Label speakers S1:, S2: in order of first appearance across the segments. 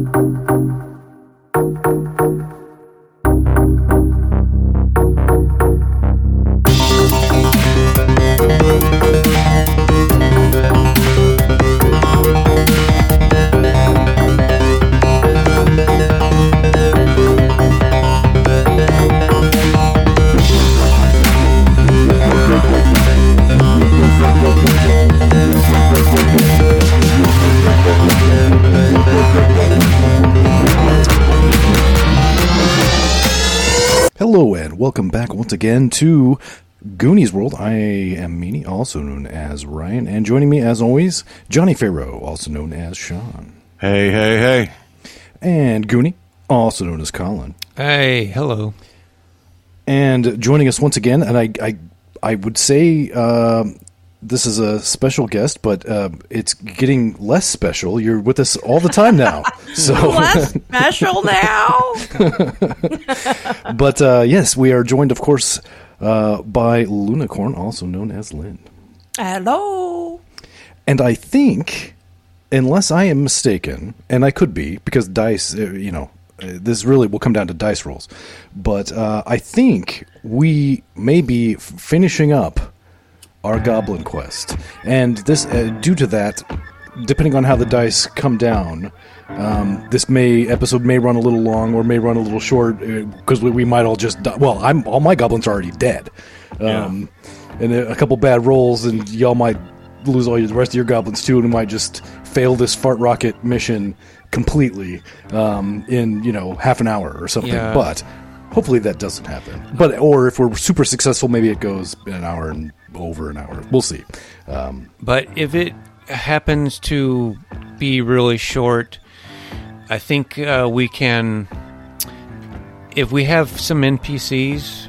S1: Hello and welcome back once again to Goonies World. I am Meanie, also known as Ryan, and joining me as always, Johnny Farrow, also known as Sean,
S2: Hey, hey, hey.
S1: and Goonie, also known as Colin.
S3: Hey, hello.
S1: And joining us once again, and I, I, I would say uh, this is a special guest, but uh, it's getting less special. You're with us all the time now, so.
S4: Less special now.
S1: But uh, yes, we are joined, of course, uh, by Lunicorn, also known as Lynn.
S4: Hello.
S1: And I think, unless I am mistaken, and I could be, because dice, uh, you know, uh, this really will come down to dice rolls. But uh, I think we may be f- finishing up our Goblin Quest. And this, uh, due to that, depending on how the dice come down, um, this may episode may run a little long or may run a little short because we, we might all just die. Well, I'm all my goblins are already dead, um, and a, a couple bad rolls, and y'all might lose all your, the rest of your goblins too, and we might just fail this fart rocket mission completely um, in you know half an hour or something.
S3: Yeah.
S1: But hopefully that doesn't happen. But or if we're super successful, maybe it goes in an hour and over an hour. We'll see. Um,
S3: But if it happens to be really short, I think uh, we can. If we have some NPCs,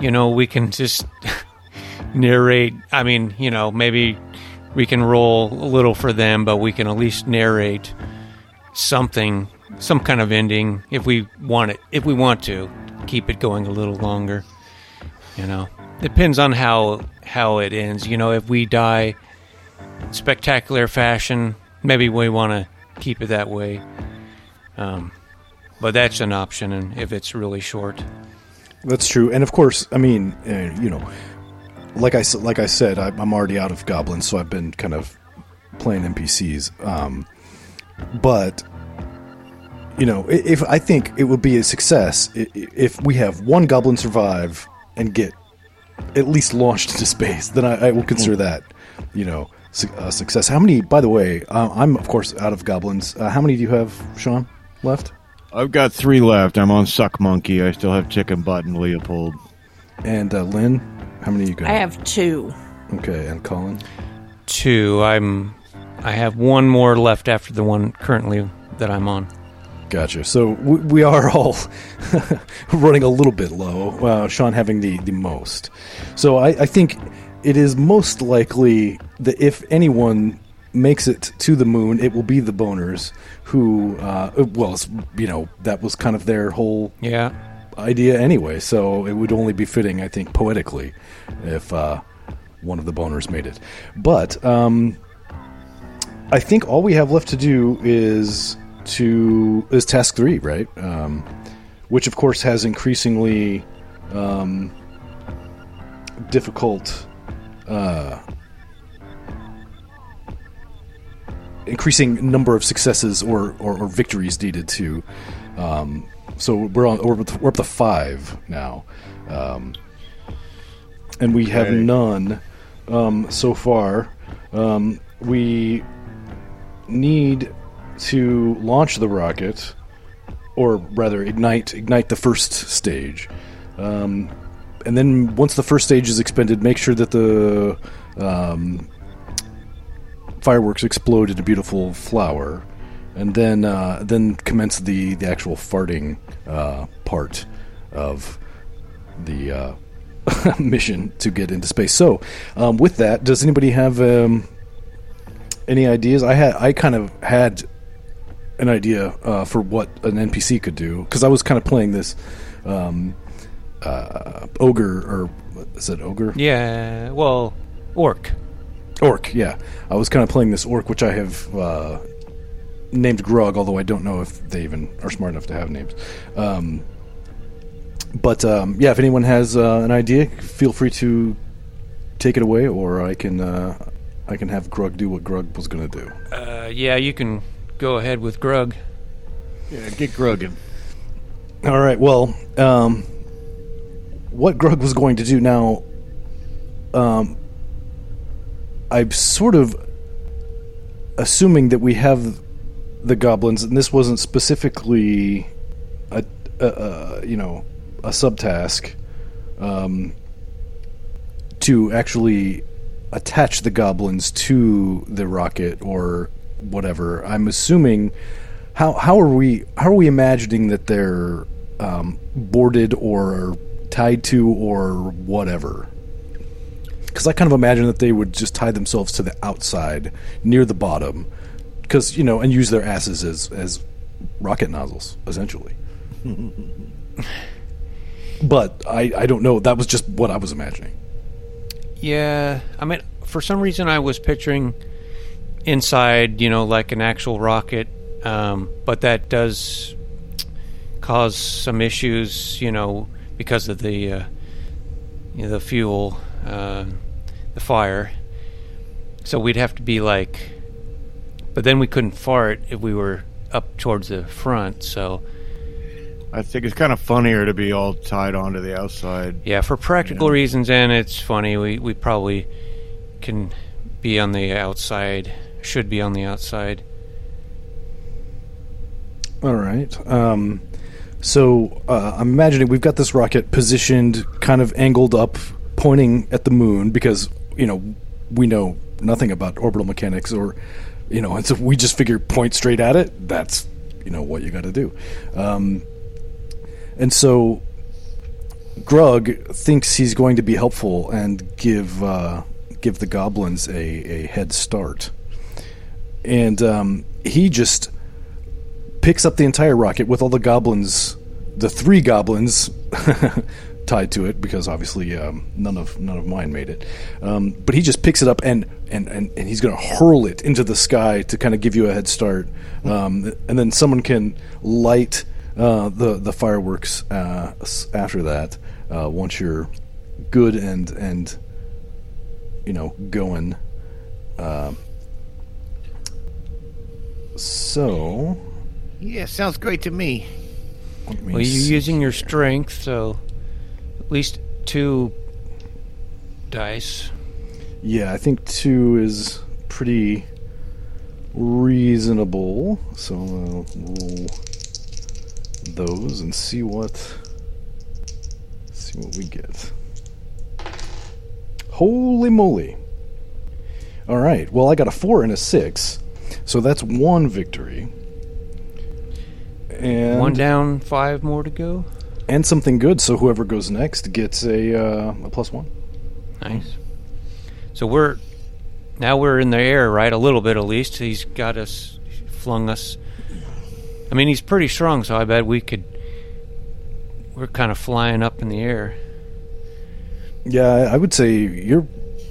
S3: you know, we can just narrate. I mean, you know, maybe we can roll a little for them, but we can at least narrate something, some kind of ending if we want it. If we want to keep it going a little longer, you know, depends on how how it ends. You know, if we die spectacular fashion, maybe we want to keep it that way. Um, but that's an option, and if it's really short,
S1: That's true, and of course, I mean, uh, you know, like I like I said, I, I'm already out of goblins, so I've been kind of playing NPCs. Um, but you know, if I think it would be a success i- i- if we have one goblin survive and get at least launched into space, then I, I will consider that, you know, a success. How many? By the way, uh, I'm of course out of goblins. Uh, how many do you have, Sean, left?
S2: I've got three left. I'm on Suck Monkey. I still have Chicken Butt and Leopold.
S1: And uh, Lynn, how many you got?
S4: I have two.
S1: Okay, and Colin.
S3: two. I'm I have one more left after the one currently that I'm on.
S1: Gotcha. So we, we are all running a little bit low. Uh, Sean having the the most. So I, I think it is most likely that if anyone makes it to the moon, it will be the boners who. Uh, well, it's, you know that was kind of their whole
S3: Yeah,
S1: idea anyway. So it would only be fitting, I think, poetically, if uh, one of the boners made it. But um, I think all we have left to do is to is task three, right? Um, which of course has increasingly um, difficult. Uh, increasing number of successes or, or, or victories needed to um, so we're on we're, up- we're up to five now um, and we have none um, so far um, we need to launch the rocket or rather ignite ignite the first stage um, and then once the first stage is expended make sure that the um, fireworks explode a beautiful flower, and then uh, then commence the the actual farting uh, part of the uh, mission to get into space. So, um, with that, does anybody have um, any ideas? I had I kind of had an idea uh, for what an NPC could do because I was kind of playing this um, uh, ogre or is it ogre?
S3: yeah. Well, orc.
S1: Orc, yeah. I was kind of playing this orc, which I have uh, named Grug, although I don't know if they even are smart enough to have names. Um, but um, yeah, if anyone has uh, an idea, feel free to take it away, or I can uh, I can have Grug do what Grug was going to do.
S3: Uh, yeah, you can go ahead with Grug.
S2: Yeah, get grugging.
S1: All right. Well, um, what Grug was going to do now, um, I'm sort of assuming that we have the goblins, and this wasn't specifically a, a, a you know a subtask um, to actually attach the goblins to the rocket or whatever. I'm assuming how how are we how are we imagining that they're um, boarded or tied to or whatever? Because I kind of imagine that they would just tie themselves to the outside near the bottom, because you know, and use their asses as as rocket nozzles essentially. but I I don't know. That was just what I was imagining.
S3: Yeah, I mean, for some reason I was picturing inside, you know, like an actual rocket, um, but that does cause some issues, you know, because of the uh, you know, the fuel, uh, the fire. So we'd have to be like, but then we couldn't fart if we were up towards the front. So
S2: I think it's kind of funnier to be all tied onto the outside.
S3: yeah, for practical reasons, and it's funny, we we probably can be on the outside, should be on the outside.
S1: All right. Um, so uh, I'm imagining we've got this rocket positioned, kind of angled up, pointing at the moon because you know we know nothing about orbital mechanics, or you know, and so we just figure point straight at it. That's you know what you got to do. Um, and so Grug thinks he's going to be helpful and give uh, give the goblins a, a head start, and um, he just picks up the entire rocket with all the goblins, the three goblins tied to it because obviously um, none of none of mine made it. Um, but he just picks it up and and, and, and he's going to hurl it into the sky to kind of give you a head start, um, and then someone can light uh, the the fireworks uh, after that uh, once you're good and and you know going. So
S2: Yeah, sounds great to me.
S1: let me
S3: Well, you're
S1: see
S3: using your strength, so at least two dice.
S1: Yeah, I think two is pretty reasonable. So I'll roll those and see what see what we get. Holy moly! All right. Well, I got a four and a six, so that's one victory. And
S3: One down, five more to go.
S1: and something good. So whoever goes next gets a uh, a plus one.
S3: Nice. So we're now we're in the air, right? A little bit at least. He's got us, flung us. I mean, he's pretty strong, so I bet we could. We're kind of flying up in the air.
S1: Yeah, I would say you're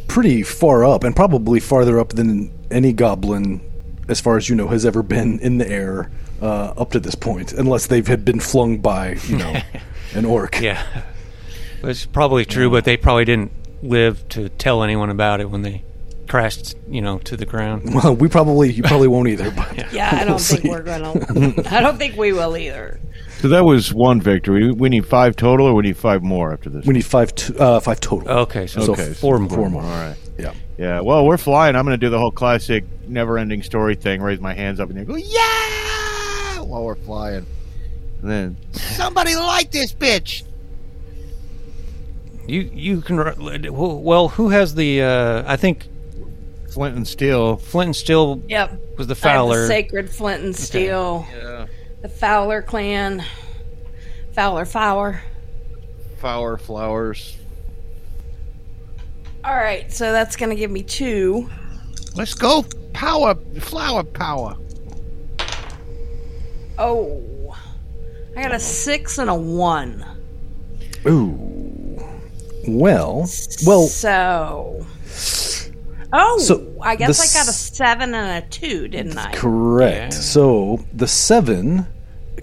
S1: pretty far up, and probably farther up than any goblin, as far as you know, has ever been in the air uh, up to this point, unless they've had been flung by, you know, an orc.
S3: Yeah, it's probably true, but they probably didn't live to tell anyone about it when they crashed, you know, to the ground.
S1: Well, we probably you probably won't either. But
S4: Yeah, I don't
S1: We'll
S4: think
S1: see.
S4: we're gonna. I don't think we will either.
S2: So that was one victory. We need five total, or we need five more after this.
S1: we need five to, uh, five total.
S3: Okay, so,
S1: So
S2: okay,
S3: four more.
S1: Four more.
S2: All right.
S1: Yeah.
S2: Yeah. Well, we're flying. I'm going to do the whole classic never-ending story thing. Raise my hands up and go, yeah, while we're flying. And then somebody like this bitch.
S3: You you can well. Who has the? Uh, I think
S2: Flint and Steel.
S3: Flint and Steel
S4: Yep.
S3: was the Fowler.
S4: the sacred Flint and Steel.
S2: Yeah.
S4: The Fowler clan. Fowler, Fowler.
S2: Flower flowers.
S4: All right, so that's gonna give me two.
S2: Let's go. Power. Flower power.
S4: Oh, I got a six and a one.
S1: Ooh. Well, well,
S4: So Oh,
S1: So,
S4: I guess I got a seven and a two, didn't I?
S1: Correct.
S3: Yeah.
S1: So the seven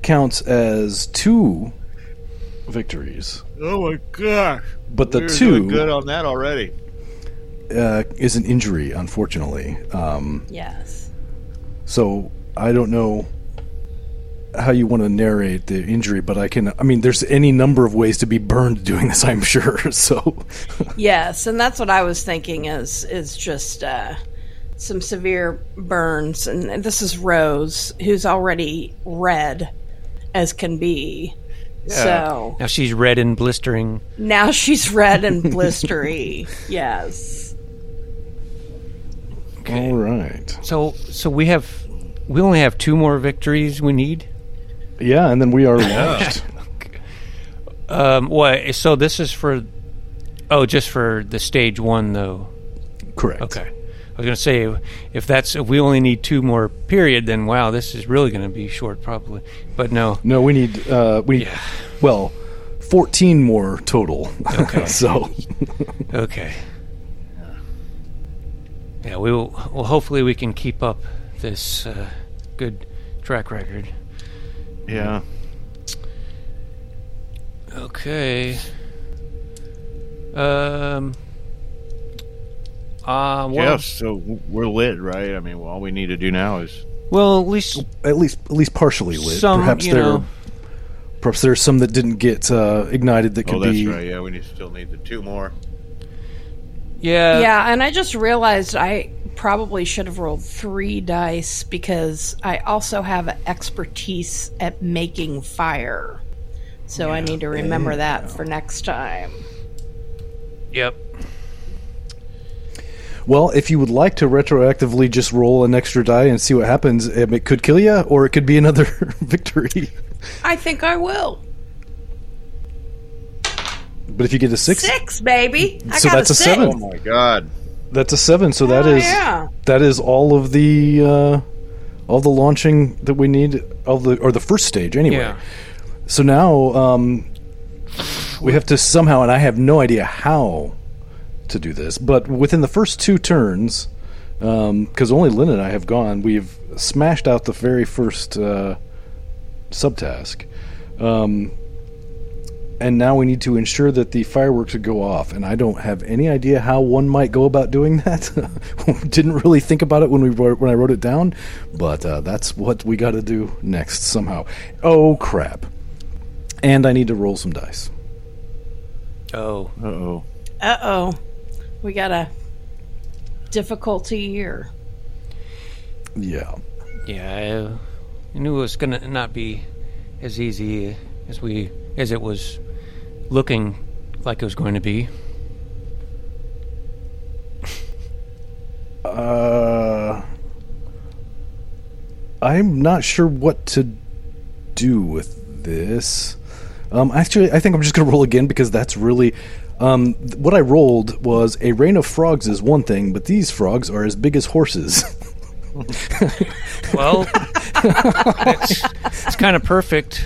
S1: counts as two victories,
S2: Oh my gosh!
S1: but the
S2: We're
S1: two
S2: doing good on that already.
S1: Uh, is an injury, unfortunately. Um,
S4: Yes.
S1: so I don't know how you want to narrate the injury, but I can. I mean, there's any number of ways to be burned doing this. I'm sure. So
S4: Yes, and that's what I was thinking is is just uh, some severe burns, and, and this is Rose, who's already red as can be. So
S3: Now she's red and blistering.
S4: now she's red and blistery. yes.
S1: All right.
S3: So so we have we only have two more victories we need.
S1: Yeah, and then we are launched.
S3: Um, what? So this is for oh, just for the stage one though.
S1: Correct.
S3: Okay. I was gonna say if that's if we only need two more period, then wow, this is really gonna be short probably. But no.
S1: No, we need uh, we need
S3: Yeah.
S1: well, fourteen more total.
S3: Okay.
S1: so
S3: Okay. Yeah, we will. Well, hopefully we can keep up this uh, good track record.
S2: Yeah.
S3: Okay. Um. Uh, well,
S2: Yes. So we're lit, right? I mean, all we need to do now is
S3: well, at least
S1: at least at least partially lit.
S3: some,
S1: perhaps there
S3: know.
S1: perhaps there's some that didn't get uh, ignited that could
S2: Oh, that's
S1: be
S2: right. Yeah, we need, still need the two more.
S3: Yeah.
S4: yeah, and I just realized I probably should have rolled three dice because I also have expertise at making fire. So I need to remember that for next time.
S3: Yep.
S1: Well, if you would like to retroactively just roll an extra die and see what happens, um, it could kill you, or it could be another victory.
S4: I think I will.
S1: But if you get a six,
S4: Six, baby. I
S1: So
S4: got
S1: that's a
S4: six.
S1: seven.
S2: Oh my god.
S1: that's a seven. So that
S4: Oh,
S1: is
S4: yeah.
S1: that is all of the uh, all the launching that we need, all the or the first stage anyway.
S3: Yeah.
S1: So now um, we have to somehow, and I have no idea how to do this, but within the first two turns, because only Lynn and I have gone, we've smashed out the very first uh, subtask. Um, and now we need to ensure that the fireworks would go off, and I don't have any idea how one might go about doing that. Didn't really think about it when we wrote, when I wrote it down, but uh, that's what we got to do next somehow. Oh crap! And I need to roll some dice.
S3: Oh.
S2: Uh oh.
S4: Uh oh. We got a difficulty here.
S1: Yeah.
S3: Yeah. I, I knew it was gonna not be as easy as we as it was looking like it was going to be.
S1: Uh, I'm not sure what to do with this. Um, actually, I think I'm just going to roll again because that's really. Um, th- what I rolled was a rain of frogs is one thing, but these frogs are as big as horses.
S3: Well, it's, it's kind of perfect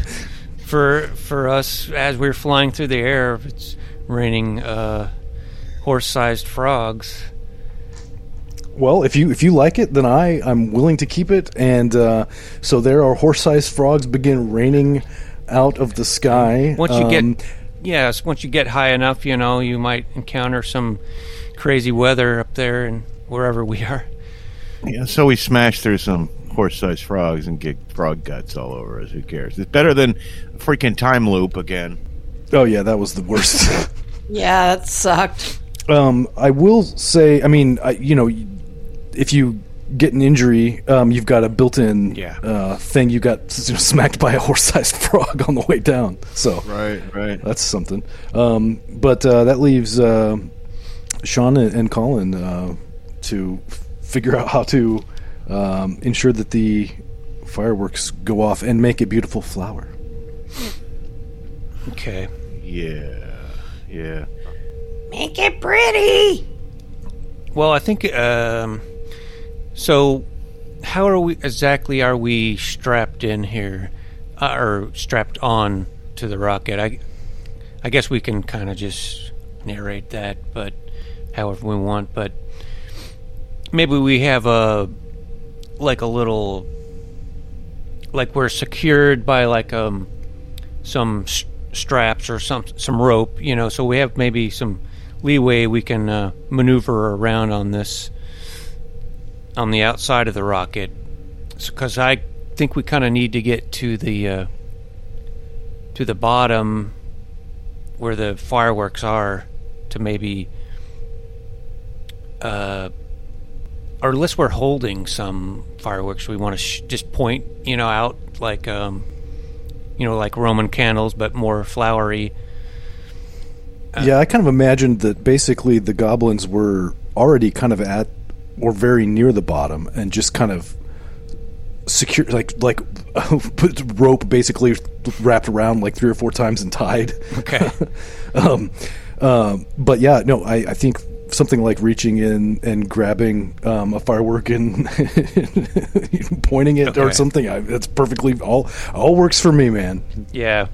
S3: for for us as we're flying through the air. If it's raining uh, horse-sized frogs.
S1: well, if you if you like it, then I I'm willing to keep it. And uh, so there are horse-sized frogs begin raining out of the sky.
S3: Once you
S1: Um,
S3: get yes, once you get high enough, you know you might encounter some crazy weather up there and wherever we are.
S2: Yeah, so we smash through some horse-sized frogs and get frog guts all over us. Who cares? It's better than a freaking time loop again.
S1: oh yeah, that was the worst.
S4: Yeah, that sucked.
S1: Um, I will say, I mean, I, you know, if you get an injury, um, you've got a built-in
S3: Yeah.
S1: uh, thing. You got you know, smacked by a horse-sized frog on the way down, so
S2: Right, right.
S1: that's something. Um, but uh, that leaves uh, Sean and, and Colin uh, to f- figure out how to um, ensure that the fireworks go off and make a beautiful flower.
S3: Okay.
S2: Yeah, yeah.
S4: Make it pretty.
S3: Well, I think um, so. How are we exactly? Are we strapped in here, uh, or strapped on to the rocket? I, I guess we can kind of just narrate that, but however we want. But maybe we have a like a little like we're secured by like um some straps or some some rope, you know, so we have maybe some leeway we can uh, maneuver around on this on the outside of the rocket. Because I think we kind of need to get to the uh, to the bottom where the fireworks are to maybe uh, or unless we're holding some fireworks we want to sh- just point you know out like um, you know like Roman candles but more flowery
S1: yeah, I kind of imagined that basically the goblins were already kind of at or very near the bottom and just kind of secure like like put rope basically wrapped around like three or four times and tied.
S3: okay
S1: um, um, but yeah, no, I, I think something like reaching in and grabbing um, a firework and pointing it or something. I, that's perfectly all all works for me, man.
S3: Yeah.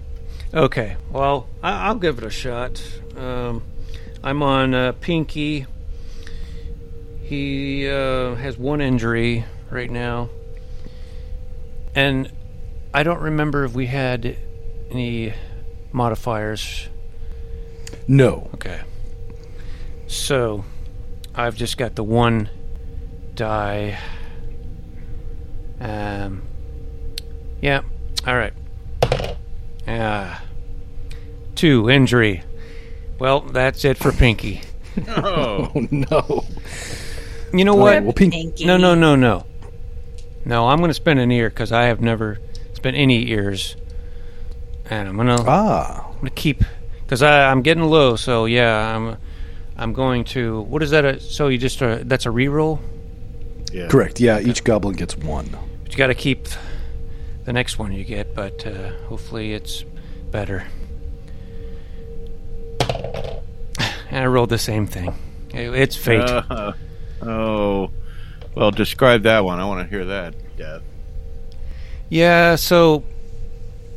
S3: Okay. Well, I- I'll give it a shot. Um, I'm on uh, Pinky. He uh, has one injury right now, and I don't remember if we had any modifiers.
S1: No,
S3: Okay. So, I've just got the one die. Um. Yeah. All right. Ah. Two injury. Well, that's it for Pinky.
S2: Oh,
S1: oh no.
S3: You know what?
S1: well,
S4: Pinky.
S3: No, no, no, no. No, I'm going to spend an ear because I have never spent any ears, and I'm gonna
S1: Ah,
S3: I'm gonna keep because I'm getting low. So yeah, I'm I'm going to. What is that? A, so you just uh, that's a reroll.
S2: yeah.
S1: correct. Yeah, each goblin gets one.
S3: But you got to keep the next one you get, but uh, hopefully it's better. And I rolled the same thing. It's fate.
S2: Uh, oh, well, describe that one. I want to hear that. Death.
S3: Yeah, so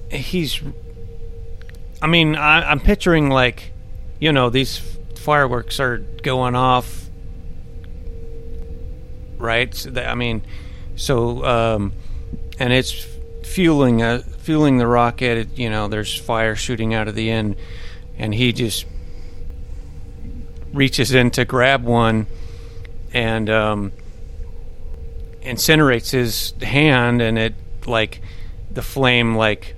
S3: he's. I mean, I, I'm picturing like, you know, these fireworks are going off, right? So that, I mean, so um, and it's fueling uh, fueling the rocket. It, you know, there's fire shooting out of the end, and he just reaches in to grab one, and um, incinerates his hand and it like the flame like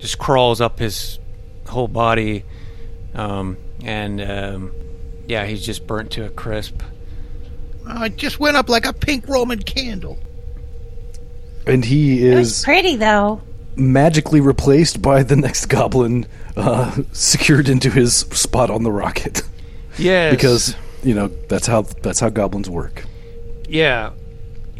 S3: just crawls up his whole body um, and um, yeah he's just burnt to a crisp
S2: Oh, it just went up like a pink Roman candle.
S1: And he
S5: It was
S1: is
S5: pretty though.
S1: magically replaced by the next goblin uh, secured into his spot on the rocket.
S3: yes
S1: because you know that's how that's how goblins work.
S3: yeah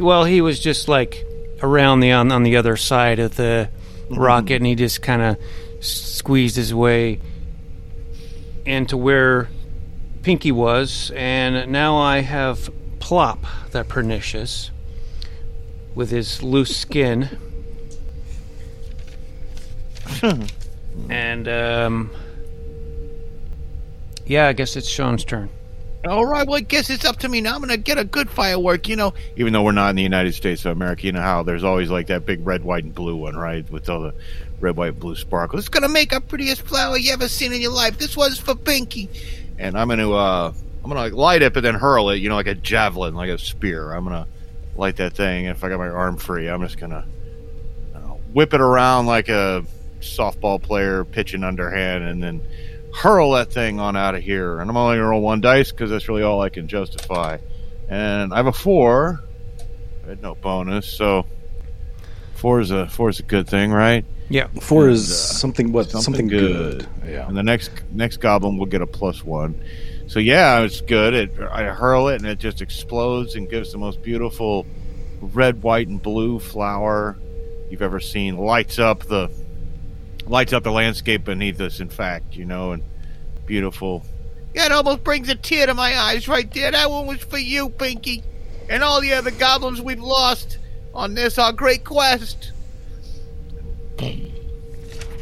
S3: well he was just like around the on, on the other side of the rocket and he just kind of squeezed his way into where pinky was and now i have plop the pernicious with his loose skin and um yeah i guess it's sean's turn
S2: All right, well, I guess it's up to me now. I'm gonna get a good firework, you know. Even though we're not in the United States of America, you know how there's always like that big red, white, and blue one, right? With all the red, white, blue sparkles. It's gonna make a prettiest flower you ever seen in your life. This one's for Pinky, and I'm gonna, uh, I'm gonna like, light it, but then hurl it, you know, like a javelin, like a spear. I'm gonna light that thing. and If I got my arm free, I'm just gonna uh, whip it around like a softball player pitching underhand, and then hurl that thing on out of here. And I'm only gonna roll one dice because that's really all I can justify. And I have a four. I had no bonus, so four is a four is a good thing, right?
S3: Yeah
S1: Four
S2: And,
S1: is
S2: uh,
S1: something what
S2: something
S1: something,
S2: good.
S1: good. Yeah.
S2: And the next next goblin will get a plus one. So yeah, it's good. It, I hurl it and it just explodes and gives the most beautiful red, white, and blue flower you've ever seen. Lights up the lights up the landscape beneath us. In fact, you know, and beautiful. Yeah, it almost brings a tear to my eyes right there. That one was for you, Pinky, and all the other goblins we've lost on this our great quest.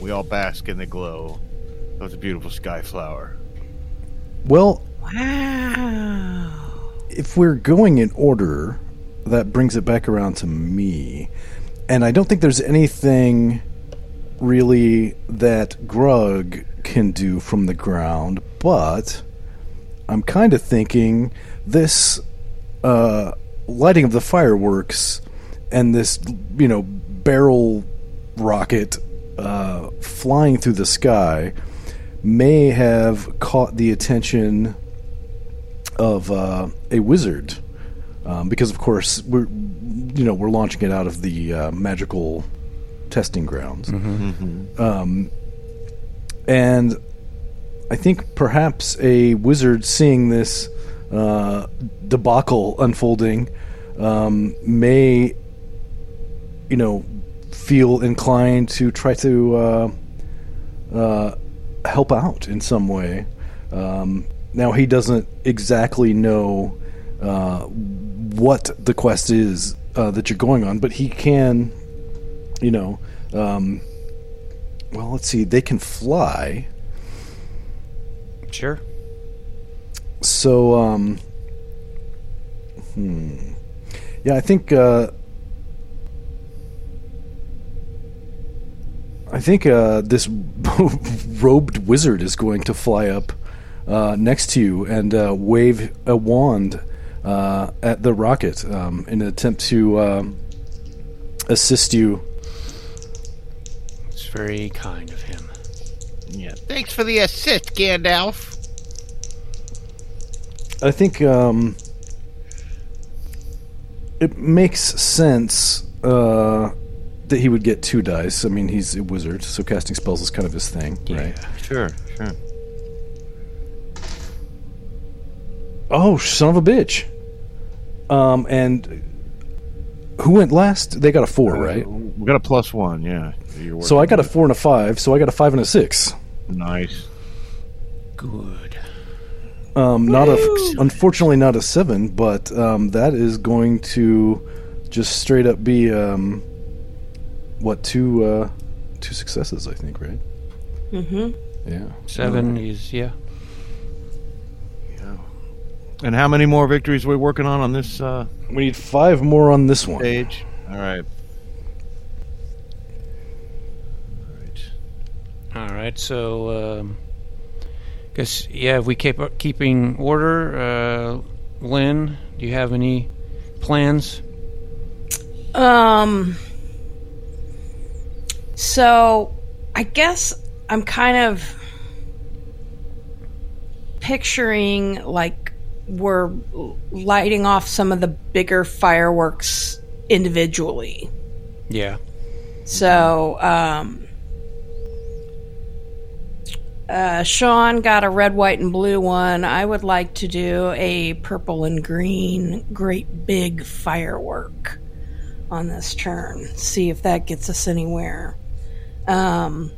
S2: We all bask in the glow of the beautiful sky flower.
S1: Well,
S4: Wow.
S1: if we're going in order, that brings it back around to me. And I don't think there's anything really that Grug can do from the ground, but I'm kind of thinking this uh, lighting of the fireworks and this, you know, barrel rocket uh, flying through the sky may have caught the attention of uh, a wizard, um, because of course we're, you know, we're launching it out of the uh, magical testing grounds, um, and I think perhaps a wizard seeing this uh, debacle unfolding um, may, you know, feel inclined to try to uh, uh, help out in some way. Um, now he doesn't exactly know uh, what the quest is uh, that you're going on, but he can, you know. Um, well, let's see. They can fly.
S3: Sure.
S1: So, um, hmm. Yeah, I think, I think, uh, this robed wizard is going to fly up, uh, next to you and, uh, wave a wand, uh, at the rocket, um, in an attempt to, um, assist you.
S3: It's very kind of him.
S2: Yeah. Thanks for the assist, Gandalf.
S1: I think um, it makes sense uh, that he would get two dice. I mean, he's a wizard, so casting spells is kind of his thing, right?
S2: Sure, sure.
S1: Oh, son of a bitch! Um, and who went last? They got a four, right?
S2: We got a plus one, yeah.
S1: So I got a four and a five. So I got a five and a six.
S2: nice.
S3: Good.
S1: Um, not a, unfortunately, not a seven, but um, that is going to just straight up be um, what two uh, two successes, I think, right?
S4: Mm-hmm.
S1: Yeah,
S3: Seven is yeah. Yeah.
S2: And how many more victories are we working on on this uh,
S1: We need five more on this one.
S2: stage? All right. All right.
S3: All right. So, um, guess yeah. If we keep keeping order, uh, Lynn, do you have any plans?
S4: Um. So, I guess I'm kind of picturing like we're lighting off some of the bigger fireworks individually.
S3: Yeah.
S4: So, um, uh, Sean got a red, white, and blue one. I would like to do a purple and green, great big firework on this turn. See if that gets us anywhere. Um,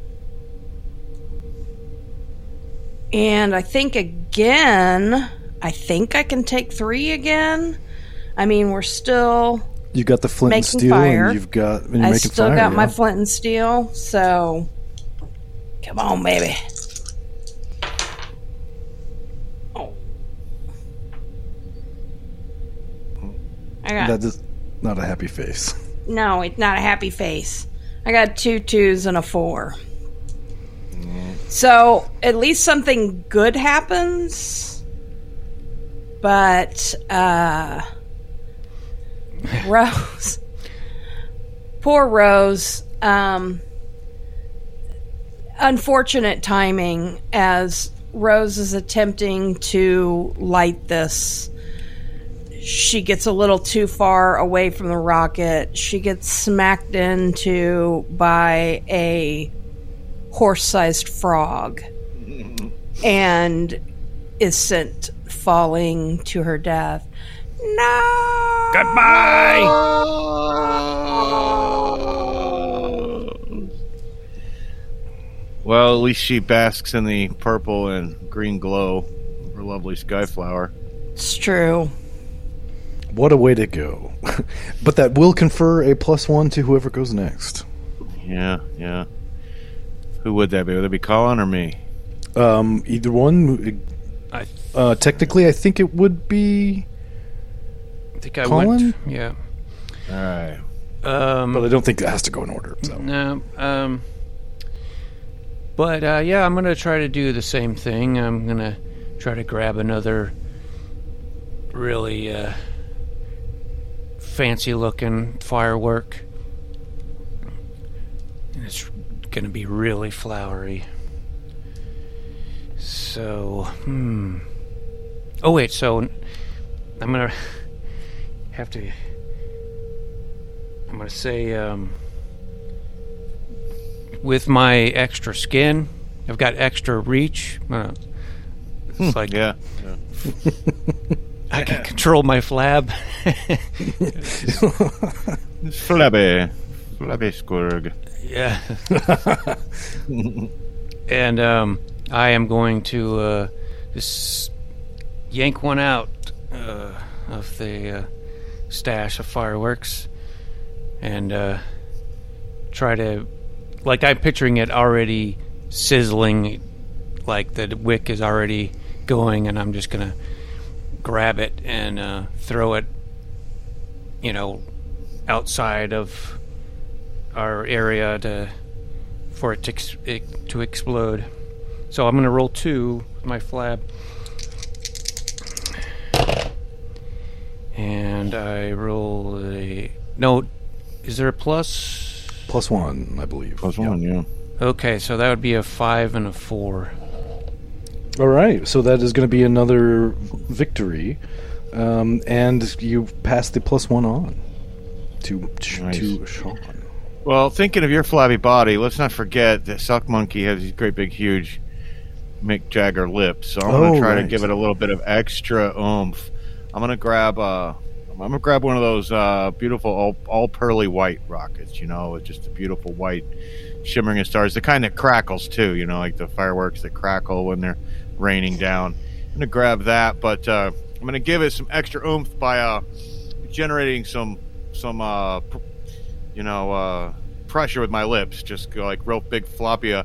S4: and I think again, I think I can take three again. I mean, we're still
S1: You got the flint and steel,
S4: fire.
S1: and you've got. And you're
S4: I still
S1: fire,
S4: got my flint and steel, so come on, baby. Oh, I got
S1: That is not a happy face.
S4: no. It's not a happy face. I got two twos and a four. So at least something good happens, but uh, Rose, poor Rose. Um, unfortunate timing as Rose is attempting to light this. She gets a little too far away from the rocket. She gets smacked into by a horse sized frog and is sent falling to her death. No!
S3: Goodbye.
S2: Well, at least she basks in the purple and green glow of her lovely skyflower.
S4: It's true.
S1: What a way to go! but that will confer a plus one to whoever goes next.
S2: Yeah, yeah. Who would that be? Would it be Colin or me?
S1: Um, either one.
S3: I
S1: Uh, technically, I think it would be
S3: think I
S1: Colin?
S3: went. Yeah.
S2: All right.
S3: Um,
S1: But I don't think that has to go in order. So
S3: No. Um, but uh, yeah, I'm gonna try to do the same thing. I'm gonna try to grab another really uh, fancy-looking firework. And it's gonna be really flowery. So, hmm. Oh wait, so I'm gonna have to. I'm gonna say, um, with my extra skin, I've got extra reach. Uh, it's like
S2: Yeah.
S3: I can control my flab.
S2: Flabby. Flabby Squirg.
S3: yeah. and um, I am going to uh, just yank one out uh, of the uh, stash of fireworks and uh, try to, like, I'm picturing it already sizzling, like the wick is already going, and I'm just gonna grab it and uh, throw it, you know, outside of our area to for it to ex- it, to explode. So I'm gonna roll two with my flab, and I roll a no. Is there a plus?
S1: plus one, I believe.
S2: Plus
S1: Yeah.
S2: one, yeah.
S3: Okay, so that would be a five and a four.
S1: All right, so that is going to be another victory, um, and you pass the plus one on to
S2: Nice.
S1: to Sean.
S2: Well, thinking of your flabby body, let's not forget that Suck Monkey has these great big huge Mick Jagger lips. So I'm
S1: Oh,
S2: gonna try to give it a little bit of extra oomph. I'm gonna grab uh I'm gonna grab one of those uh, beautiful all, all pearly white rockets, you know, with just a beautiful white shimmering of stars. The kind that crackles too, you know, like the fireworks that crackle when they're raining down. I'm gonna grab that, but uh, I'm gonna give it some extra oomph by uh, generating some some uh, pr- you know uh, pressure with my lips, just go like real big floppy uh,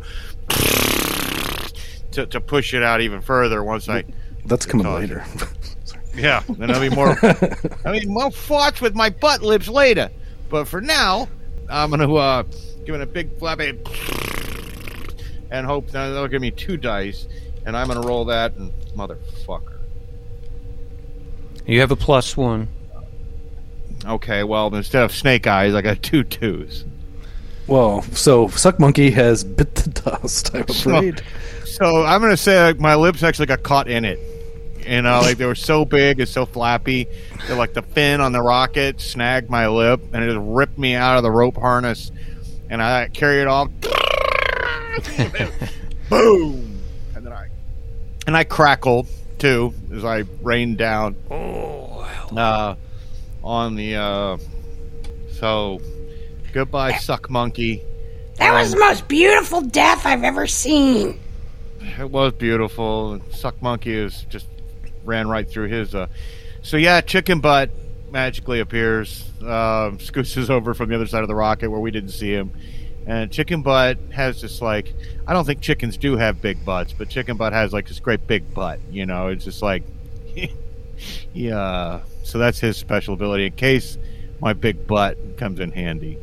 S2: to to push it out even further once I
S1: That's coming later.
S2: yeah, then I'll be more. I mean, more farts with my butt lips later. But for now, I'm gonna uh, give it a big flappy and hope that that'll give me two dice, and I'm gonna roll that and motherfucker.
S3: You have a plus one.
S2: Okay, well instead of snake eyes, I got two twos.
S1: well, so Suck Monkey has bit the dust. I'm afraid.
S2: So I'm gonna say like, my lips actually got caught in it. You know, like they were so big and so flappy that like the fin on the rocket snagged my lip and it just ripped me out of the rope harness, and I carried it off. Boom, and then I and I crackle too as I rain down uh, on the. Uh, so goodbye, suck monkey.
S5: That was the most beautiful death I've ever seen.
S2: It was beautiful. Suck Monkey is just ran right through his. Uh, so yeah, Chicken Butt magically appears, uh, scooses over from the other side of the rocket where we didn't see him, and Chicken Butt has this like I don't think chickens do have big butts, but Chicken Butt has like this great big butt. You know, it's just like yeah. So that's his special ability in case my big butt comes in handy,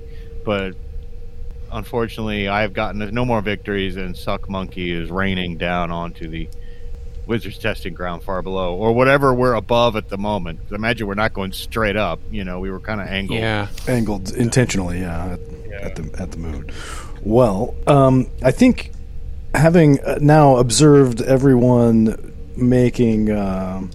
S2: but unfortunately, I've gotten no more victories, and Suck Monkey is raining down onto the Wizards testing ground far below, or whatever we're above at the moment. imagine we're not going straight up. You know, we were kind of angled.
S3: Yeah.
S1: angled intentionally, yeah, at, at the at the moon. Well, um, I think having uh, now observed everyone making, um,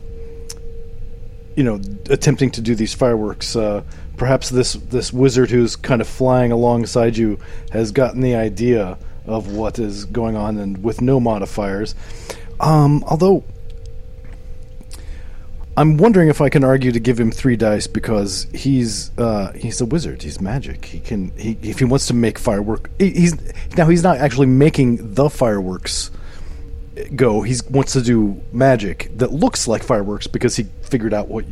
S1: you know, attempting to do these fireworks, uh, perhaps this this wizard who's kind of flying alongside you has gotten the idea of what is going on, and with no modifiers. Um, although I'm wondering if I can argue to give him three dice because he's uh, he's a wizard. He's magic. He can he, if he wants to make firework. He's now he's not actually making the fireworks go. He wants to do magic that looks like fireworks because he figured out what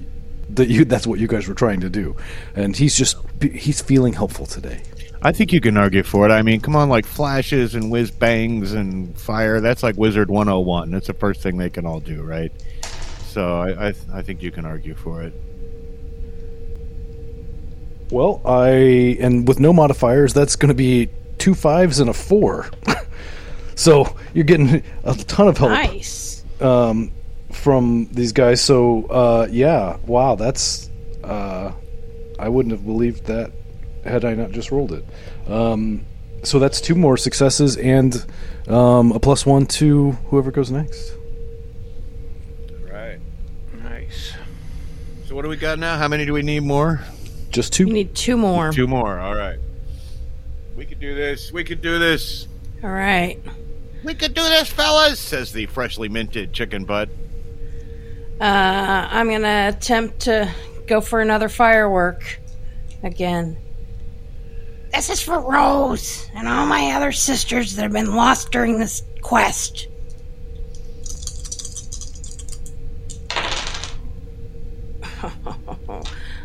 S1: that you that's what you guys were trying to do, and he's just he's feeling helpful today.
S2: I think you can argue for it. I mean, come on, like flashes and whiz bangs and fire. That's like Wizard 101. That's the first thing they can all do, right? So I I, I think you can argue for it.
S1: Well, I and with no modifiers, that's going to be two fives and a four. so you're getting a ton of help
S4: Nice.
S1: from these guys. So uh, yeah, wow, that's uh, I wouldn't have believed that had I not just rolled it. Um, so that's two more successes and um, a plus one to whoever goes next.
S2: So what do we got now? How many do we need more?
S1: Just
S4: You
S1: two.
S4: need two more.
S2: Two more. All right. We could do this. We could do this.
S4: All right.
S2: We could do this, fellas, says the freshly minted chicken butt.
S4: Uh, I'm gonna attempt to go for another firework again.
S5: This is for Rose and all my other sisters that have been lost during this quest.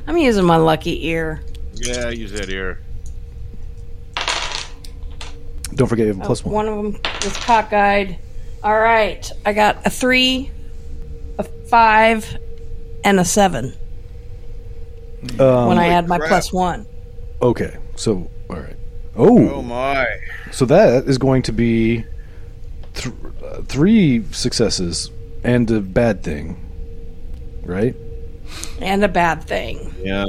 S4: I'm using my lucky ear.
S2: Yeah, use that ear.
S1: Don't forget you have a plus
S4: Oh,
S1: one.
S4: One of them was cockeyed. All right, I got a three, a five, and a seven
S1: Um,
S4: when I add my
S2: crap.
S4: plus one.
S1: okay, so all right.
S2: Oh
S1: Oh,
S2: my.
S1: so that is going to be th- uh, three successes and a bad thing, right?
S4: And a bad thing.
S2: Yeah.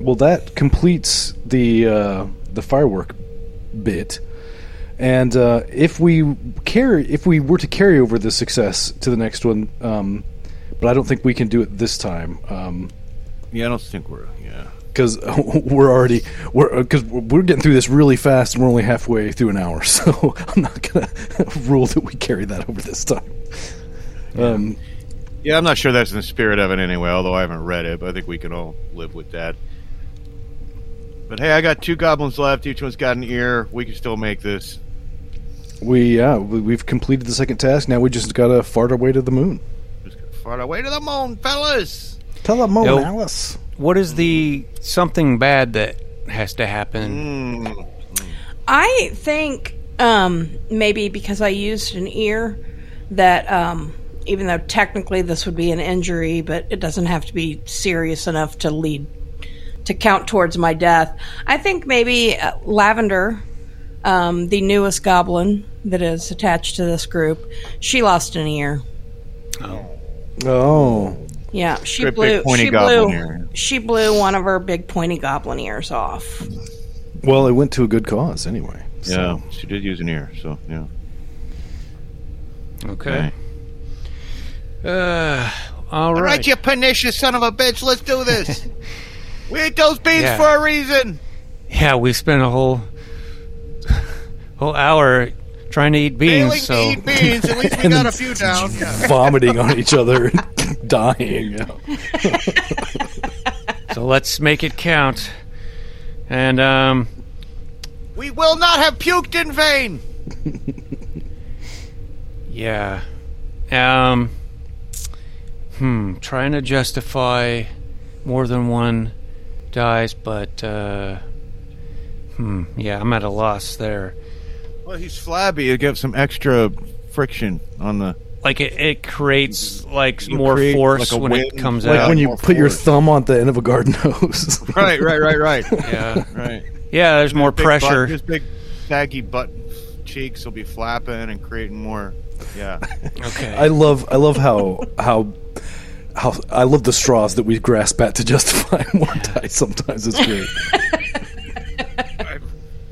S1: Well, that completes the uh, the firework bit, and uh, if we carry, if we were to carry over the success to the next one, um, but I don't think we can do it this time Um,
S2: Yeah, I don't think we're. Yeah.
S1: because we're already we're because we're getting through this really fast, and we're only halfway through an hour, so I'm not gonna rule that we carry that over this time. Um,
S2: Yeah, I'm not sure that's in the spirit of it anyway, although I haven't read it, but I think we can all live with that. But hey, I got two goblins left. Each one's got an ear. We can still make this.
S1: we yeah we, we've completed the second task. Now we just gotta fart our way to the moon.
S2: Just far way to the moon, fellas.
S1: Tell the moon,
S3: Yo.
S1: Alice.
S3: What is the something bad that has to happen?
S2: Mm.
S4: I think um, maybe because I used an ear that um, even though technically this would be an injury, but it doesn't have to be serious enough to lead to count towards my death. I think maybe uh, Lavender, um, the newest goblin that is attached to this group, she lost an ear.
S1: Oh, Oh.
S4: Yeah, she
S2: Great
S4: blew. She blew.
S2: ear.
S4: She blew one of her big pointy goblin ears off.
S1: well, it went to a good cause anyway.
S2: Yeah,
S1: So.
S2: she did use an ear, so yeah.
S3: Okay. Uh, all
S2: All
S3: right.
S2: right, you pernicious son of a bitch, let's do this. we ate those beans
S3: Yeah.
S2: for a reason.
S3: Yeah, we spent a whole whole hour trying to eat
S2: Failing
S3: beans. So
S2: to eat beans. At least we got a few down. Yeah.
S1: vomiting on each other and dying.
S3: So let's make it count. And um,
S2: We will not have puked in vain.
S3: yeah, um, hmm, trying to justify more than one dies, but uh, hmm, yeah, I'm at a loss there.
S2: Well, he's flabby. You get some extra friction on the.
S3: Like it, it creates like
S2: You
S3: more
S2: create,
S3: force
S2: like, a
S3: when it comes
S1: Like
S3: out.
S1: Like when you
S2: more
S1: put your thumb on the end of a garden hose.
S2: Right, right, right, right,
S3: yeah,
S2: right.
S3: yeah. There's more pressure.
S2: Butt, his big saggy butt cheeks will be flapping and creating more. Yeah.
S3: Okay.
S1: I love I love how how how I love the straws that we grasp at to justify more dice. Sometimes it's great.
S2: I,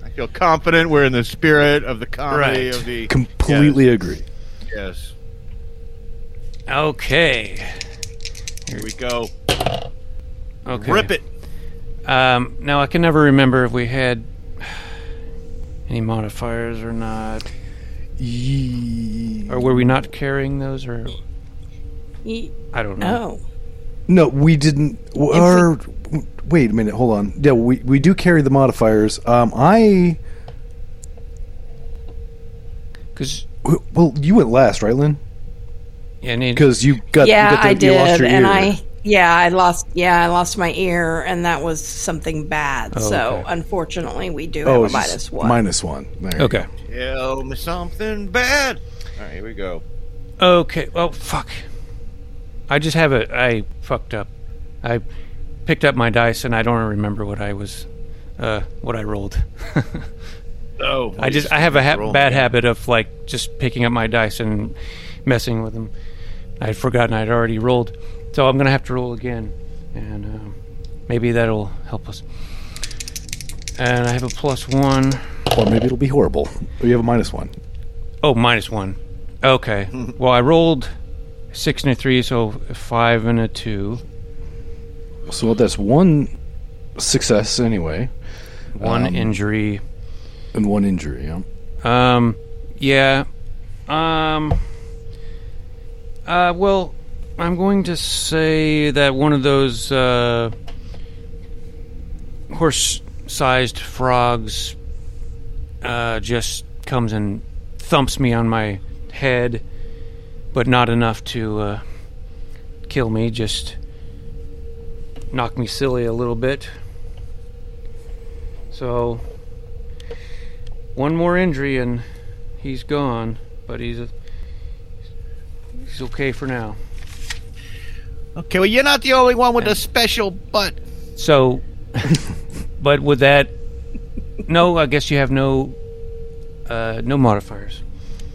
S2: I feel confident we're in the spirit of the comedy
S3: Right.
S2: of the.
S1: Completely agree.
S2: Yes.
S3: okay.
S2: Here we go.
S3: Okay.
S2: Rip it.
S3: Um, now I can never remember if we had any modifiers or not,
S1: Ye-
S3: or were we not carrying those, or
S4: Ye-
S3: I don't know.
S4: Oh,
S1: No, we didn't. Or wait a minute, hold on. Yeah, we we do carry the modifiers. Um, I
S3: Because
S1: well, you went last, right, Lynn?
S3: yeah,
S1: Because you got
S4: yeah,
S1: you got the,
S4: I
S1: you lost
S4: did,
S1: your
S4: and
S1: ear.
S4: I yeah, I lost yeah, I lost my ear, and that was something bad.
S3: Oh,
S4: so
S3: okay.
S4: unfortunately, we do
S1: oh,
S4: have a minus one.
S1: Minus one. There you
S3: okay,
S2: Tell me something bad. All right, here we go.
S3: okay. Well, fuck. I just have a. I fucked up. I picked up my dice and I don't remember what I was, uh, what I rolled.
S2: Oh,
S3: I just I have a ha- bad habit of like just picking up my dice and messing with them. I'd forgotten I'd already rolled, so I'm gonna have to roll again, and um, maybe that'll help us. And I have a plus one.
S1: Or maybe it'll be horrible. Or you have a minus one.
S3: Oh, minus one. Okay. well, I rolled six and a three, so five and a two.
S1: So that's one success anyway,
S3: One
S1: Um,
S3: injury.
S1: and one injury. Yeah.
S3: Um, yeah. Um, uh, well, I'm going to say that one of those, uh, horse sized frogs, uh, just comes and thumps me on my head, but not enough to, uh, kill me, just knock me silly a little bit. So, one more injury and he's gone, but he's a, he's okay for now.
S2: Okay, well, you're not the only one with a special butt.
S3: So, but with that, no, I guess you have no uh, no modifiers.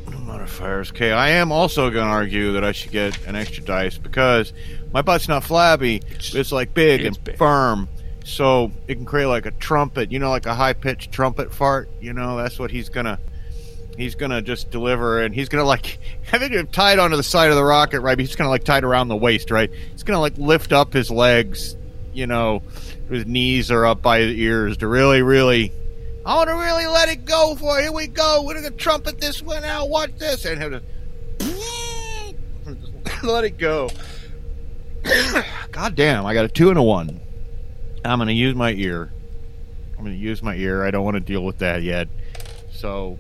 S2: No modifiers. Okay, I am also going to argue that I should get an extra dice because my butt's not flabby. It's, like big
S3: it's
S2: and
S3: big.
S2: firm, so it can create like a trumpet. You know, like a high pitched trumpet fart. You know, that's what he's gonna. He's gonna just deliver, and he's gonna like. I think him tied onto the side of the rocket, right? But he's gonna like tied around the waist, right? He's gonna like lift up his legs. You know, his knees are up by his ears to really, really I want to really let it go for it. Here we go. We're to trumpet this one out. Watch this. And have let it go. God damn. I got a two and a one. I'm to use my ear. I'm to use my ear. I don't want to deal with that yet. So,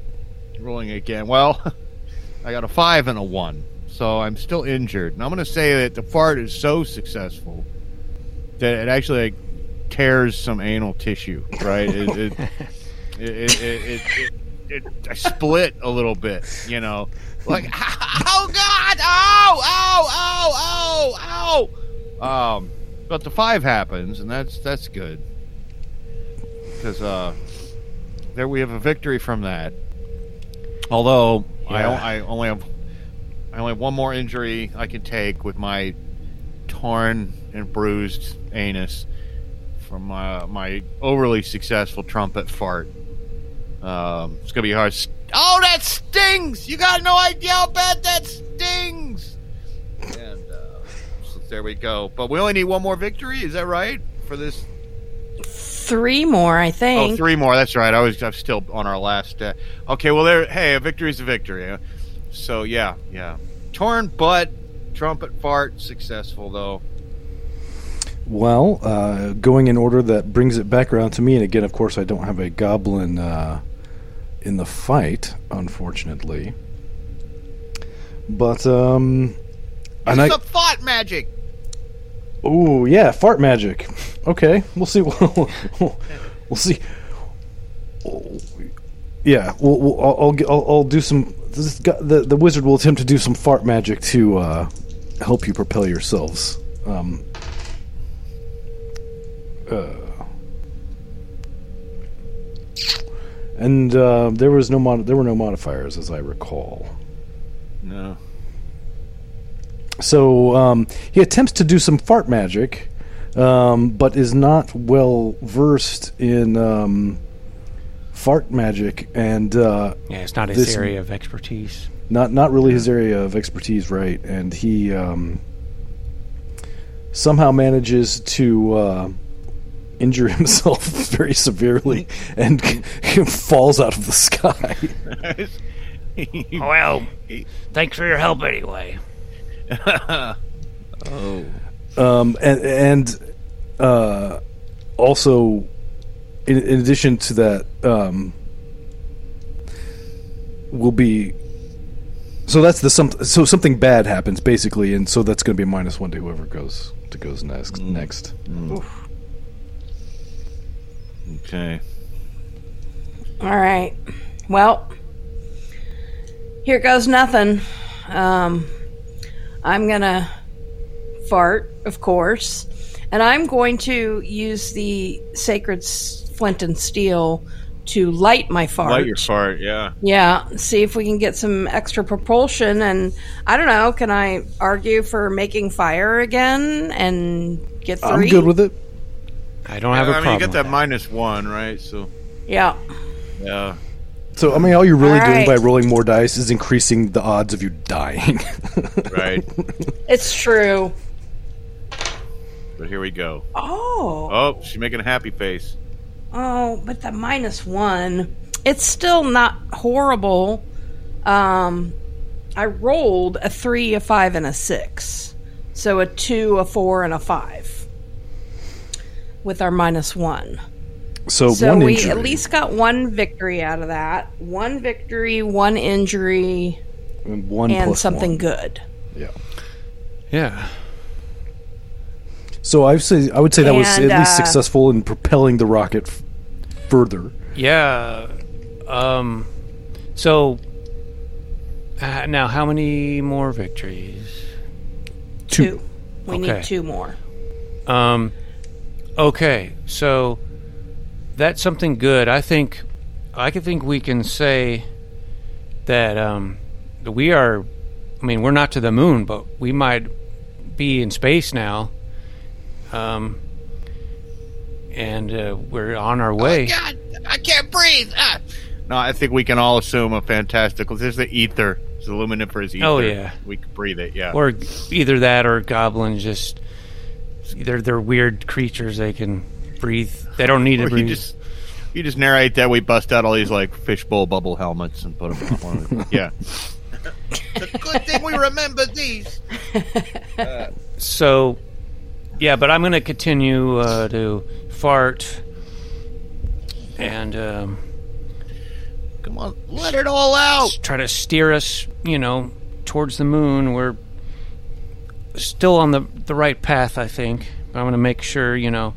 S2: rolling again. Well, I got a five and a one. So I'm still injured. And I'm going to say that the fart is so successful that it actually like, tears some anal tissue, right? It, it, it, it, it, it, it, I split a little bit, you know, like oh god, oh, oh, oh, oh, um, but the five happens, and that's that's good because uh, there we have a victory from that. Although I,
S3: Yeah.
S2: I only have I only have one more injury I can take with my torn and bruised anus from my, my overly successful trumpet fart. Um, it's gonna be hard. Oh, that stings! You got no idea how bad that stings. And uh, so there we go. But we only need one more victory. Is that right for this?
S4: Three more, I
S2: Oh,
S4: think.
S2: three more. That's right. I was I'm still on our last. Uh, okay, well there. Hey, a victory's a victory. So yeah, yeah. Torn butt, trumpet fart, successful though.
S1: Well, uh, going in order that brings it back around to me, and again, of course, I don't have a goblin uh, in the fight, unfortunately. But um, and I
S2: It's a fart magic.
S1: Oh yeah, fart magic. Okay, we'll see. we'll see. Yeah, we'll, we'll, I'll, I'll, I'll, do some. Guy, the the wizard will attempt to do some fart magic to uh, help you propel yourselves. Um, uh, and uh, there was no mod- there were no modifiers, as I recall.
S2: No.
S1: So um, he attempts to do some fart magic, um, but is not well versed in um, fart magic, and uh,
S3: Yeah, it's not his area of expertise.
S1: not not really his area of expertise, right? And he um, somehow manages to uh, injure himself very severely and falls out of the sky.
S3: Well, thanks for your help anyway.
S2: Oh.
S1: um, and, and uh, also, in, in addition to that, um, will be. So that's the some. So something bad happens basically, and so that's going to be a minus one to whoever goes to goes next. Next.
S2: Okay.
S4: All right. Well, here goes nothing. Um, I'm gonna fart, of course, And I'm going to use the sacred flint and steel to light my fart.
S2: Light your fart, yeah.
S4: Yeah, see if we can get some extra propulsion. And I don't know, can I argue for making fire again and get 3
S1: I'm good with it.
S3: I don't have a
S2: I mean,
S3: problem.
S2: you get
S3: with
S2: that minus one, right? So,
S4: Yeah.
S2: yeah.
S1: So I mean, all you're really
S4: All
S1: doing by rolling more dice is increasing the odds of you dying.
S2: Right.
S4: It's true.
S2: but here we go.
S4: Oh.
S2: Oh, she's making a happy face.
S4: Oh, but the minus one, it's still not horrible. Um, I rolled a three, a five, and a six. So a two, a four, and a five. With our minus one.
S1: So,
S4: So
S1: one
S4: we
S1: injury.
S4: at least got one victory out of that. One victory, one injury,
S1: and one
S4: and
S1: plus
S4: something
S1: one.
S4: good.
S1: Yeah.
S3: Yeah.
S1: So I would say I would say that was at
S4: And,
S1: least
S4: uh,
S1: successful in propelling the rocket f- further.
S3: Yeah. Um. So. Uh, now, how many more victories?
S1: Two.
S4: Two. We
S3: Okay.
S4: need two more.
S3: Um. Okay. So. That's something good. I think. I could think we can say that um, we are. I mean, we're not to the moon, but we might be in space now. Um. And uh, we're on our way.
S2: God, I can't breathe. Ah. No, I think we can all assume a fantastical. This is the ether. It's a luminiferous ether.
S3: Oh, yeah.
S2: We can breathe it, yeah.
S3: or either that or goblins just either they're weird creatures they can breathe they don't need to
S2: Or you
S3: breathe
S2: just you just narrate that we bust out all these like fishbowl bubble helmets and put them on. one. yeah. it's a good thing we remember these.
S3: so yeah but i'm going to continue uh, to fart and um,
S2: Come on, let it all out.
S3: try to steer us you know towards the moon we're still on the the right path i think but i'm going to make sure you know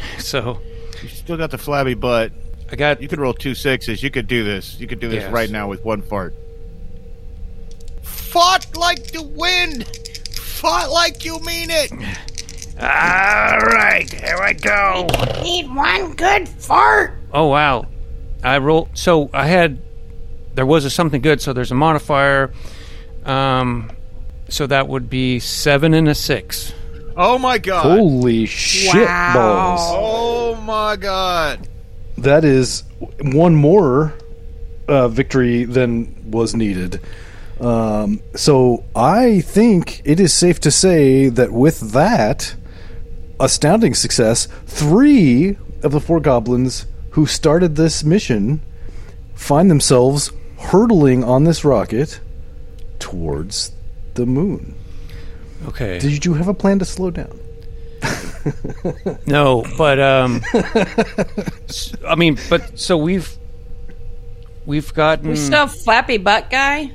S3: so
S2: You still got the flabby butt.
S3: i got
S2: You could roll two sixes. You could do this. You could do this
S3: Yes.
S2: right now with one fart. Fought like the wind. Fought like you mean it.
S3: all right here i go
S5: Need one good fart.
S3: Oh wow! I rolled. So I had there was a something good. So there's a modifier. Um, so that would be seven and a six.
S2: Oh my god.
S1: Holy shit
S4: Wow.
S1: balls!
S2: Oh my god.
S1: That is one more uh, victory than was needed. Um, so I think it is safe to say that with that astounding success, three of the four goblins who started this mission find themselves hurtling on this rocket towards the moon.
S3: Okay.
S1: Did you have a plan to slow down?
S3: no, but um, s- I mean, but so we've we've gotten
S4: We still have Flappy Butt Guy?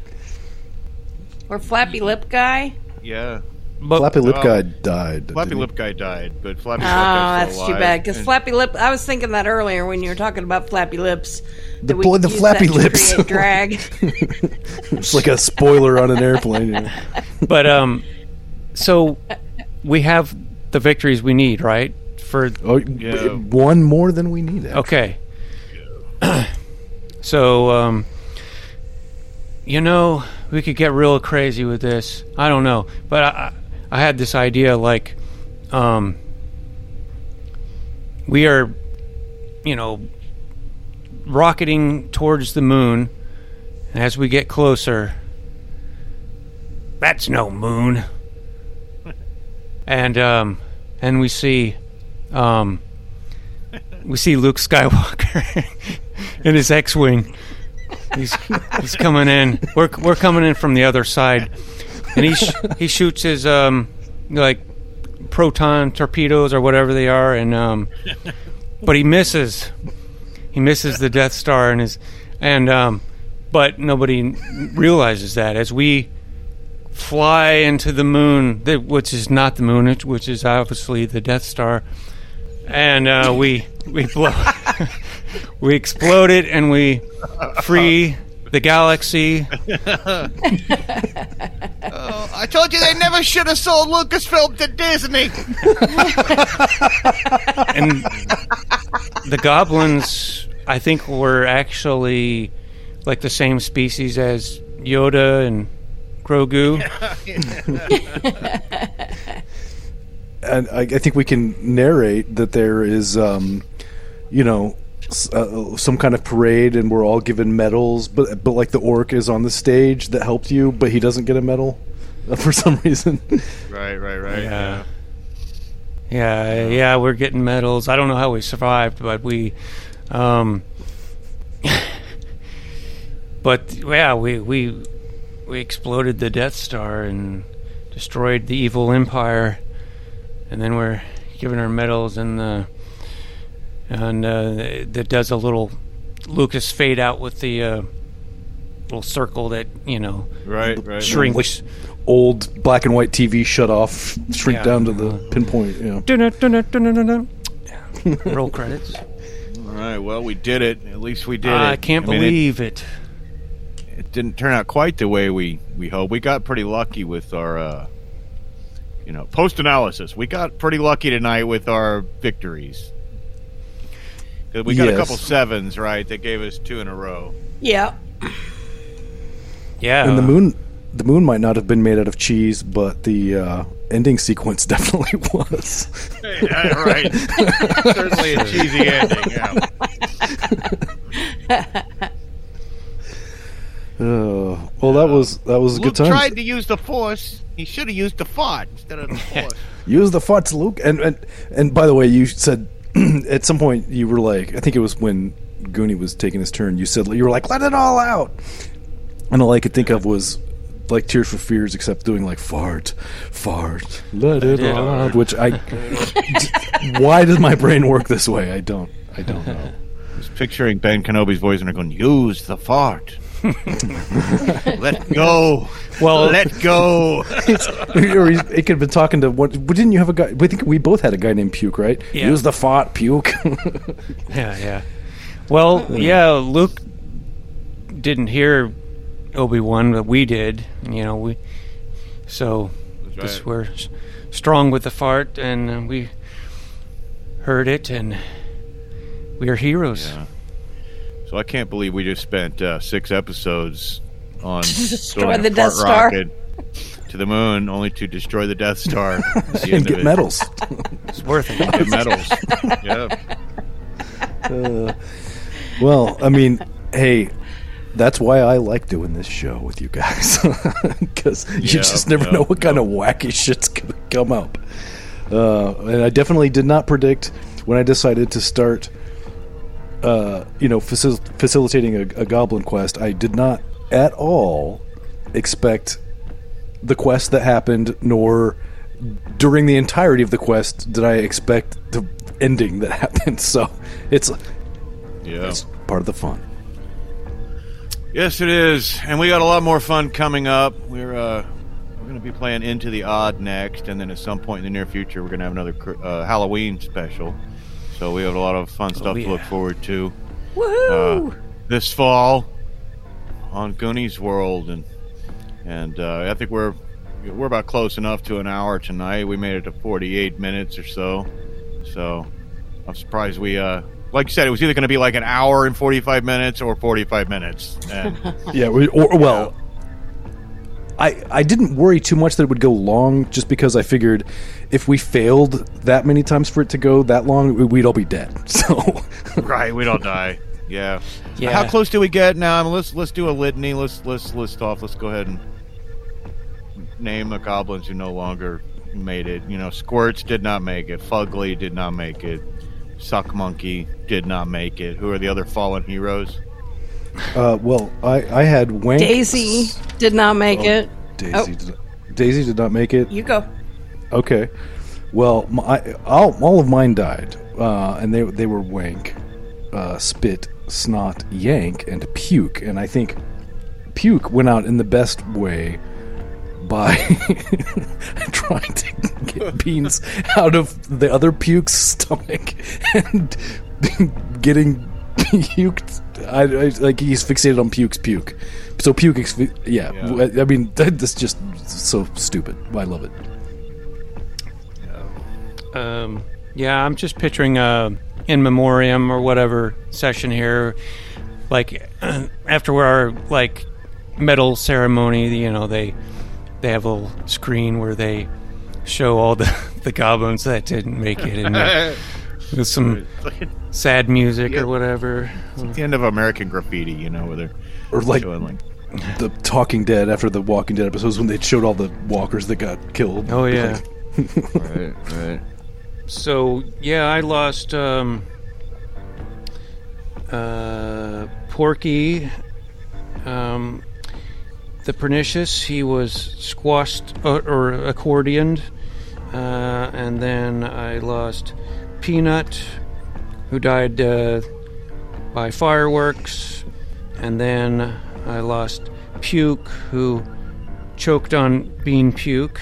S4: Or Flappy Lip Guy?
S2: Yeah.
S3: but,
S1: Flappy Lip. Guy died.
S2: Flappy? Lip guy died, but Flappy
S4: Oh,
S2: Lip guy's
S4: that's
S2: still
S4: too bad. Because Flappy Lip, I was thinking that earlier when you were talking about Flappy Lips.
S1: The
S4: that we
S1: boy- the
S4: use
S1: Flappy
S4: that
S1: Lips.
S4: create drag.
S1: It's like a spoiler on an airplane. you know.
S3: but um, so we have the victories we need, right? For
S1: Oh,
S2: Yeah.
S1: one more than we need. actually.
S3: Okay. so, um, you know, we could get real crazy with this. I don't know, but I, I I had this idea like, um, we are, you know, rocketing towards the moon, and as we get closer, that's no moon. And um, and we see, um, we see Luke Skywalker in his X-wing. He's he's coming in. We're we're coming in from the other side, and he sh- he shoots his um like proton torpedoes or whatever they are, and um, but he misses. He misses the Death Star and his and um, but nobody realizes that as we fly into the moon, which is not the moon, which is obviously the Death Star, and uh, we we blow, we explode it, and we free the galaxy.
S2: Oh, I told you they never should have sold Lucasfilm to Disney.
S3: and the goblins i think were actually like the same species as yoda and grogu
S1: and I, I think we can narrate that there is, um, you know, uh, some kind of parade, and we're all given medals. But but like the orc is on the stage that helped you, but he doesn't get a medal for some reason.
S2: Right, right, right.
S3: yeah yeah yeah we're getting medals i don't know how we survived but we um but yeah we we we exploded the death star and destroyed the evil empire and then we're giving our medals and the and uh, that does a little Lucas fade out with the uh, little circle that you know
S2: Right, right.
S3: shrinks.
S1: Old black and white TV shut off, shrink
S3: Yeah.
S1: down to the pinpoint. You know.
S3: Dun-dun-dun-dun-dun-dun-dun. Roll credits.
S2: All right, well, we did it. At least we did it.
S3: I can't
S2: mean, it-
S3: believe it.
S2: it didn't turn out quite the way we we hoped. We got pretty lucky with our, uh, you know, post analysis. We got pretty lucky tonight with our victories. 'Cause We got a couple sevens, right? That gave us two in a row.
S4: Yeah.
S3: Yeah.
S1: And the moon, the moon might not have been made out of cheese, but the uh, ending sequence definitely was.
S2: yeah, right. Certainly a cheesy ending. Yeah.
S1: Uh, well, that was that was a
S2: Luke
S1: good time.
S2: tried to use the force. He should have used the fought instead of the force.
S1: Use the farts, Luke. And and and by the way, you said at some point you were like, I think it was when Goonie was taking his turn. You said you were like, let it all out. And all I could think of was like Tears for Fears, except doing like fart, fart, let it
S3: it
S1: all
S3: out.
S1: out. Which I, why does my brain work this way? I don't. I don't know.
S2: I was picturing Ben Kenobi's voice and they're going, use the fart. Let go.
S3: Well-
S2: let go.
S1: or he, it could have been talking to what? but Didn't you have a guy? We think we both had a guy named Puke, right?
S3: Yeah.
S1: Use the fart, Puke.
S3: Yeah, yeah. Well, yeah, Luke didn't hear Obi Wan, but we did. You know, we so this we're strong with the fart, and uh, we heard it, and we are heroes.
S2: Yeah. So I can't believe we just spent uh, six episodes on
S4: Destroy the Death Star.
S2: to the moon, only to destroy the Death Star the
S1: and get
S2: of it.
S1: medals.
S3: It's worth it.
S2: Get medals. yeah.
S1: Well, I mean, hey, that's why I like doing this show with you guys because you
S2: Yeah,
S1: just never
S2: yeah,
S1: know what kind of wacky shit's gonna come up. Uh, and I definitely did not predict when I decided to start, uh, you know, facil- facilitating a, a goblin quest. I did not at all expect the quest that happened, nor during the entirety of the quest did I expect the ending that happened. So it's
S2: Yeah.
S1: it's part of the fun.
S2: Yes, it is, and we got a lot more fun coming up. We're uh, we're going to be playing Into the Odd next, and then at some point in the near future, we're going to have another uh, Halloween special. So we have a lot of fun stuff to
S3: yeah.
S2: look forward to
S4: Woohoo!
S2: uh, this fall on Goonies World, and and uh, I think we're we're about close enough to an hour tonight. We made it to 48 minutes or so, so I'm surprised we. Uh, like you said, it was either going to be like an hour and 45 minutes or 45 minutes. And
S1: Yeah, we, or well, I I didn't worry too much that it would go long, just because I figured if we failed that many times for it to go that long, we- we'd all be dead. So
S2: Right, we don't die. Yeah.
S3: Yeah.
S2: How close do we get now? I mean, let's let's do a litany. Let's let's list off. Let's go ahead and name the goblins who no longer made it. You know, Squirts did not make it. Fugly did not make it. Suck Monkey did not make it. Who are the other fallen heroes?
S1: uh, well, I I had Wank.
S4: Daisy did not make it.
S1: Daisy,
S4: Oh.
S1: did, Daisy did not make it.
S4: You go.
S1: Okay. Well, my, all, all of mine died, uh, and they they were wank, uh, spit, snot, yank, and puke. And I think puke went out in the best way by trying to get beans out of the other puke's stomach and getting puked. I, I like he's fixated on pukes, puke. So puke. Yeah,
S2: Yeah.
S1: I, I mean that, that's just so stupid. I love it.
S3: Um, yeah, I'm just picturing a in memoriam or whatever session here, like after our like medal ceremony. You know, they they have a little screen where they show all the the goblins that didn't make it, and uh, with some sad music
S2: Yeah.
S3: or whatever.
S2: It's the end of American Graffiti, you know, where they're
S1: Or like
S2: showing like
S1: the Talking Dead after the Walking Dead episodes when they showed all the walkers that got killed.
S3: Oh yeah.
S2: right, right.
S3: So yeah, I lost um, uh, Porky, um, the pernicious. He was squashed uh, or accordioned, uh, and then I lost Peanut, who died uh, by fireworks, and then I lost Puke, who choked on bean puke.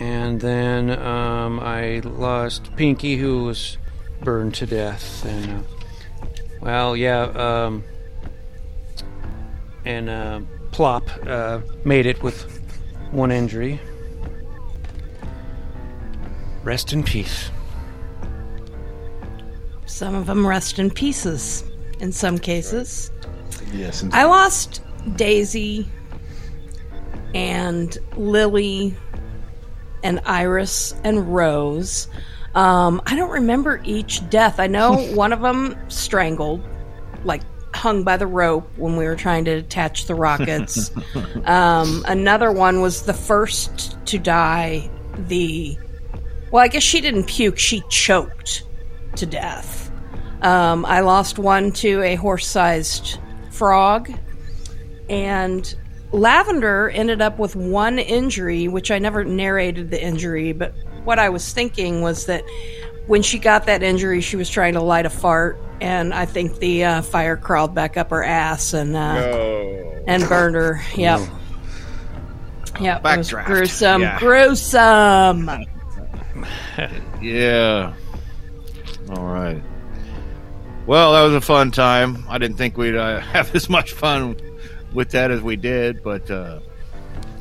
S3: And then um, I lost Pinky, who was burned to death. And uh, well, yeah, um, and uh, Plop uh, made it with one injury. Rest in peace.
S4: Some of them rest in pieces in some cases.
S1: Yes, and
S4: I lost Daisy and Lily and Iris and Rose. Um, I don't remember each death. I know one of them strangled, like hung by the rope when we were trying to attach the rockets. um, another one was the first to die. The well, I guess she didn't puke; she choked to death. Um, I lost one to a horse-sized frog, and Lavender ended up with one injury, which I never narrated the injury, but what I was thinking was that when she got that injury, she was trying to light a fart, and I think the uh, fire crawled back up her ass and uh, and burned her. Yep. Yep. It was gruesome.
S2: Yeah.
S4: Gruesome.
S2: Yeah. All right. Well, that was a fun time. I didn't think we'd uh, have as much fun with that as we did, but uh,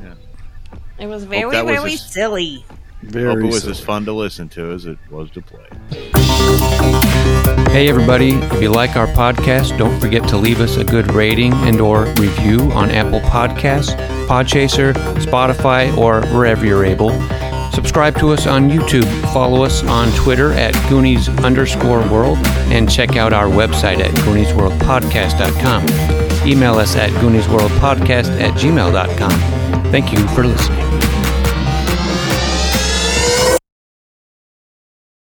S2: yeah.
S4: It was very,
S2: that was
S4: very
S2: just-
S4: silly.
S1: very
S2: hope it was
S1: silly.
S2: as fun to listen to as it was to play.
S3: Hey everybody, if you like our podcast, don't forget to leave us a good rating and or review on Apple Podcasts, Podchaser, Spotify, or wherever you're able. Subscribe to us on YouTube, follow us on Twitter at Goonies underscore world, and check out our website at GooniesWorldPodcast.com. Email us at GooniesWorldPodcast at gmail.com. Thank you for listening.